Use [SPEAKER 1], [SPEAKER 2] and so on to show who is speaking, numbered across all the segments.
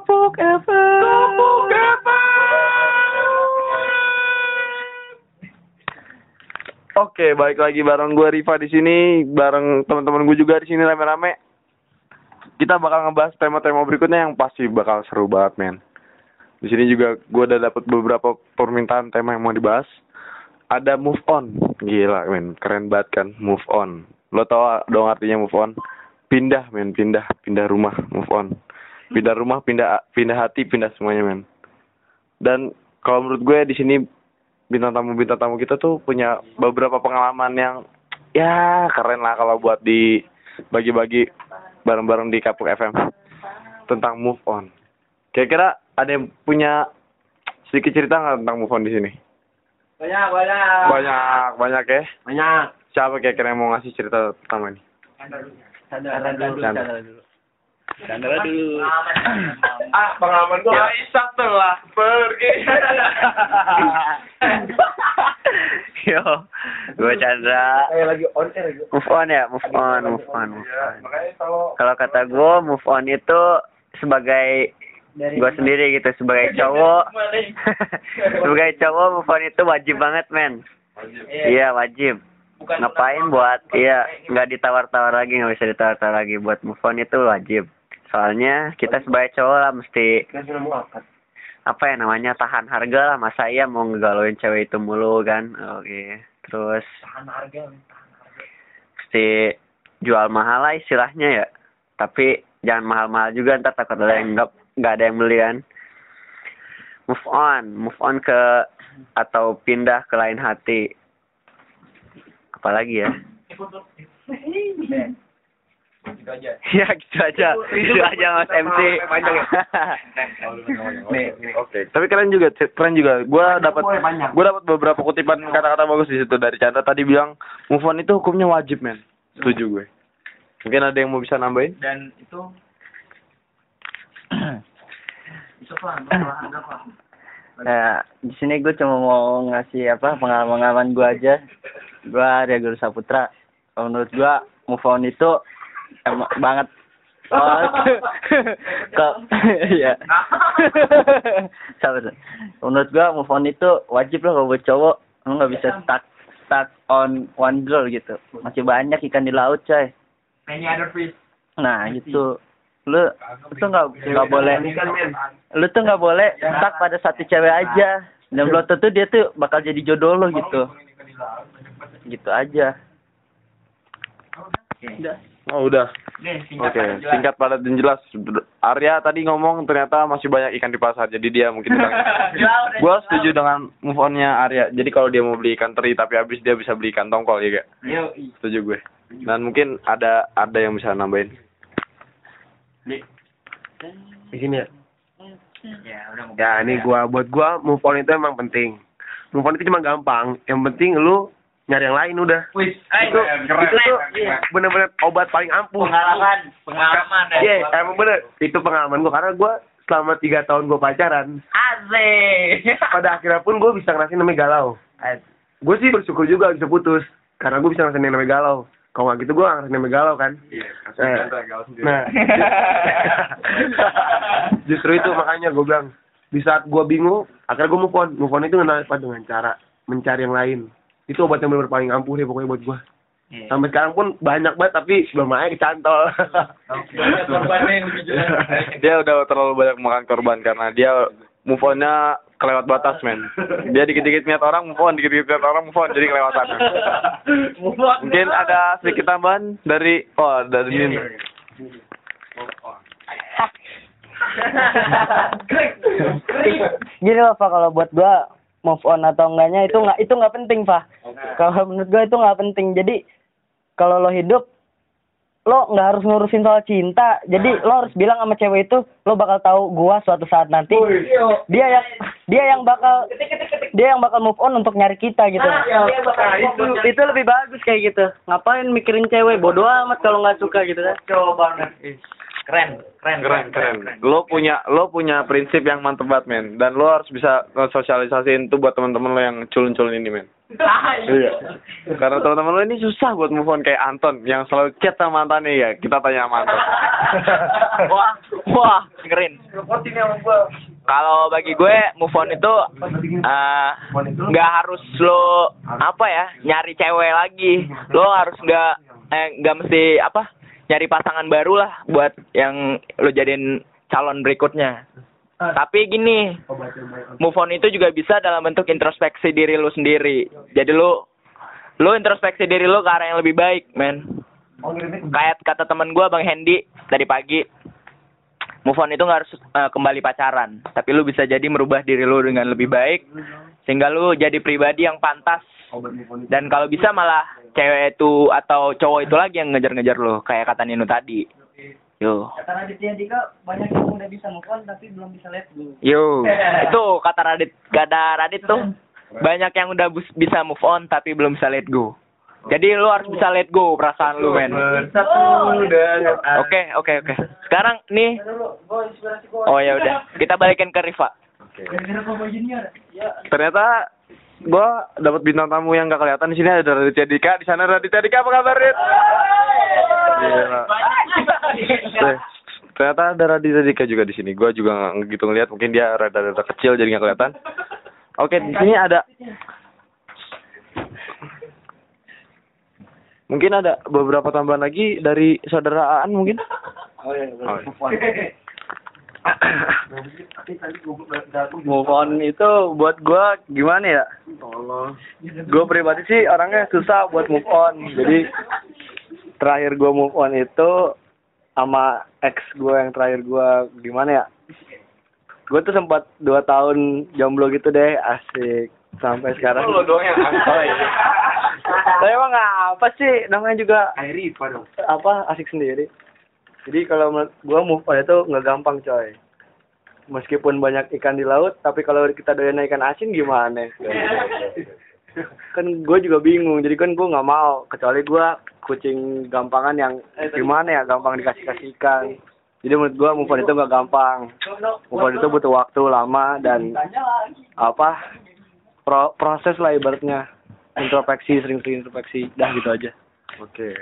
[SPEAKER 1] Gopuk FM.
[SPEAKER 2] Gopuk
[SPEAKER 1] Oke, balik lagi bareng gue Riva di sini, bareng teman-teman gue juga di sini rame-rame. Kita bakal ngebahas tema-tema berikutnya yang pasti bakal seru banget, men. Di sini juga gue udah dapat beberapa permintaan tema yang mau dibahas. Ada move on, gila, men, keren banget kan, move on. Lo tau dong artinya move on? Pindah, men, pindah, pindah rumah, move on. Pindah rumah, pindah, pindah hati, pindah semuanya, men. Dan kalau menurut gue di sini bintang tamu bintang tamu kita tuh punya beberapa pengalaman yang ya keren lah kalau buat di bagi-bagi bareng-bareng di Kapuk FM tentang move on. Kira-kira ada yang punya sedikit cerita nggak tentang move on di sini?
[SPEAKER 2] Banyak, banyak.
[SPEAKER 1] Banyak, banyak ya.
[SPEAKER 2] Banyak.
[SPEAKER 1] Siapa kira-kira yang mau ngasih cerita pertama ini?
[SPEAKER 2] Chandra dulu,
[SPEAKER 1] Chandra.
[SPEAKER 2] Chandra dulu. Chandra dulu.
[SPEAKER 3] ah pengalaman gua
[SPEAKER 1] Aisyah telah pergi.
[SPEAKER 4] Yo, gue Chandra.
[SPEAKER 3] kayak lagi on air gitu
[SPEAKER 4] Move on ya, move on, move on, move
[SPEAKER 3] Ya,
[SPEAKER 4] on.
[SPEAKER 3] makanya kalau
[SPEAKER 4] Kalau kata gue, move on itu sebagai gue sendiri gitu, sebagai cowok. sebagai cowok, move on itu wajib banget, men. Iya, wajib. Ngapain buat, iya, nggak ditawar-tawar lagi, nggak bisa ditawar-tawar lagi. Buat move on itu wajib. Soalnya kita sebagai cowok lah mesti apa ya namanya tahan harga lah. Masa iya mau ngegalauin cewek itu mulu kan? Oke terus
[SPEAKER 3] tahan harga
[SPEAKER 4] mesti jual mahal lah istilahnya ya. Tapi jangan mahal-mahal juga ntar takut ada yang nggak nggak ada yang beli kan. Move on move on ke atau pindah ke lain hati. Apalagi ya
[SPEAKER 3] gitu aja
[SPEAKER 4] ya gitu aja gitu aja mas MC
[SPEAKER 3] panjang ya?
[SPEAKER 1] nih, nih, oke. Tapi keren juga, keren juga. Gua dapat gua dapat beberapa kutipan kata-kata bagus di situ dari Chandra tadi bilang move on itu hukumnya wajib, men. Setuju gue. Mungkin ada yang mau bisa nambahin?
[SPEAKER 2] Dan itu itu? Apa?
[SPEAKER 5] Nah, di sini gue cuma mau ngasih apa pengalaman-pengalaman gue aja. Gue Arya Guru Saputra. Kalau menurut gue move on itu emang banget. Oh, ke, ya. Sabar. Menurut gue move on itu wajib lah kalau buat cowok. Lu nggak bisa stuck stuck on one girl gitu. Masih banyak ikan di laut, coy.
[SPEAKER 2] Many other fish.
[SPEAKER 5] Nah, gitu. Lu itu nggak nggak boleh lu tuh nggak boleh stuck pada satu cewek aja dan belum tentu dia tuh bakal jadi jodoh lo gitu gitu aja
[SPEAKER 1] Oh, udah.
[SPEAKER 2] Nih,
[SPEAKER 1] Oke,
[SPEAKER 2] singkat jelas.
[SPEAKER 1] singkat padat dan jelas. Arya tadi ngomong ternyata masih banyak ikan di pasar, jadi dia mungkin bilang. Gua setuju dengan move on-nya Arya. Jadi kalau dia mau beli ikan teri tapi habis dia bisa beli ikan tongkol ya, gak?
[SPEAKER 2] Yo,
[SPEAKER 1] Setuju gue. Dan mungkin ada ada yang bisa nambahin.
[SPEAKER 3] di sini ya
[SPEAKER 2] Ya, udah mau.
[SPEAKER 3] ya ini gua buat gua move on itu emang penting move on itu cuma gampang yang penting lu nyari yang lain udah
[SPEAKER 2] Wih,
[SPEAKER 3] itu itu tuh bener-bener obat paling ampuh
[SPEAKER 2] pengalaman, pengalaman ya.
[SPEAKER 3] Iya, emang bener. Itu pengalaman gua karena gua selama tiga tahun gua pacaran,
[SPEAKER 2] Asik.
[SPEAKER 3] pada akhirnya pun gua bisa ngerasain namanya galau. Gue sih bersyukur juga bisa putus, karena gua bisa ngerasain namanya galau. Kalau nggak gitu gua nggak ngerasain namanya galau kan. Nah, nah, justru itu makanya gua bilang di saat gua bingung, akhirnya gua move on. Move on itu dengan apa? Dengan cara mencari yang lain. Itu obat yang benar paling ampuh deh pokoknya buat gua. Sampai sekarang pun banyak banget tapi belum aja kecantol.
[SPEAKER 2] Banyak korbannya yang lebih jelas.
[SPEAKER 1] dia udah terlalu banyak makan korban karena dia move on-nya kelewat batas, men. Dia dikit-dikit niat orang move on, dikit-dikit niat orang move on, jadi kelewatan. Mungkin ada sedikit tambahan dari oh dari ini.
[SPEAKER 5] gini loh pak kalau buat gua move on atau enggaknya itu nggak itu nggak penting pak kalau menurut gua itu nggak penting. Jadi kalau lo hidup lo nggak harus ngurusin soal cinta. Jadi lo harus bilang sama cewek itu lo bakal tahu gua suatu saat nanti dia yang dia yang bakal dia yang bakal move on untuk nyari kita gitu. Itu itu lebih bagus kayak gitu. Ngapain mikirin cewek? Bodoh amat kalau nggak suka gitu kan?
[SPEAKER 2] Coba
[SPEAKER 6] Keren, keren,
[SPEAKER 1] keren keren lo punya lo punya prinsip yang mantep banget men. Dan lo harus bisa sosialisasiin itu buat teman-teman lo yang culun-culun ini men. Iya. Karena teman-teman lo ini susah buat move on kayak Anton yang selalu chat sama mantannya ya kita tanya sama Anton.
[SPEAKER 2] Wah wah dengerin. Kalau bagi gue move on itu eh, nggak harus lo apa ya nyari cewek lagi. Lo harus nggak eh nggak mesti apa nyari pasangan baru lah buat yang lo jadiin calon berikutnya. Tapi gini move on itu juga bisa dalam bentuk introspeksi diri lo sendiri. Jadi lo lo introspeksi diri lo ke arah yang lebih baik men. Kayak kata teman gue bang Hendy tadi pagi. Move on itu nggak harus eh, kembali pacaran. Tapi lu bisa jadi merubah diri lu dengan lebih baik sehingga lu jadi pribadi yang pantas. Dan kalau bisa malah cewek itu atau cowok itu lagi yang ngejar-ngejar lu kayak kata Nino tadi. Yo.
[SPEAKER 7] Kata Raditya Dika banyak yang udah bisa move on tapi belum bisa let go.
[SPEAKER 2] yo. Itu kata Radit gak ada Radit tuh. Banyak yang udah bisa move on tapi belum bisa let go. Jadi lu harus bisa let go perasaan lu men. Oke, oke, oke. Sekarang nih. Oh ya udah, kita balikin ke Riva.
[SPEAKER 1] Ternyata gua dapat bintang tamu yang gak kelihatan di sini ada Raditya Dika di sana Raditya Dika apa kabar Rit? Eh, ternyata ada Raditya Dika juga di sini. Gua juga nggak gitu ngeliat, mungkin dia rada-rada kecil jadi nggak kelihatan. Oke, di sini ada Mungkin ada beberapa tambahan lagi dari saudara Aan mungkin? Oh iya.
[SPEAKER 7] Move on itu buat gua gimana ya? Gua pribadi sih orangnya susah buat move on. Jadi terakhir gua move on itu sama ex gua yang terakhir gua gimana ya? Gua tuh sempat dua tahun jomblo gitu deh, asik sampai sekarang.
[SPEAKER 1] Lo doang yang
[SPEAKER 7] Oh, iya. Tapi emang apa sih namanya juga
[SPEAKER 3] Airi dong.
[SPEAKER 7] apa asik sendiri. Jadi kalau gua move on itu nggak gampang coy. Meskipun banyak ikan di laut, tapi kalau kita doyan ikan asin gimana? kan gue juga bingung, jadi kan gue nggak mau. Kecuali gua kucing gampangan yang gimana ya, gampang dikasih kasih ikan. Jadi menurut gua move on itu nggak gampang. Move on itu butuh waktu lama dan apa pro proses lah ibaratnya introspeksi sering-sering introspeksi dah gitu aja
[SPEAKER 1] Oke.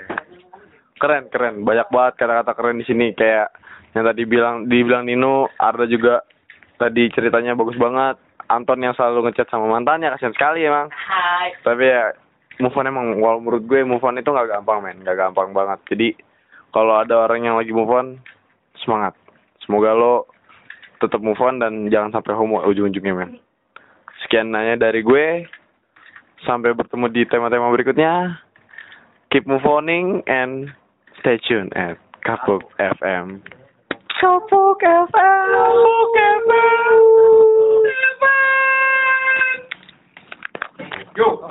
[SPEAKER 1] Keren, keren. Banyak banget kata-kata keren di sini kayak yang tadi bilang dibilang Nino, Arda juga tadi ceritanya bagus banget. Anton yang selalu ngechat sama mantannya, kasihan sekali emang. Tapi ya move on emang walau menurut gue move on itu nggak gampang men, nggak gampang banget. Jadi kalau ada orang yang lagi move on, semangat. Semoga lo tetap move on dan jangan sampai homo ujung-ujungnya men. Sekian nanya dari gue. Sampai bertemu di tema-tema berikutnya. Keep move oning and Stay tuned at Kapuk FM. Kapuk FM. Kapuk FM. Kapok FM. Yo.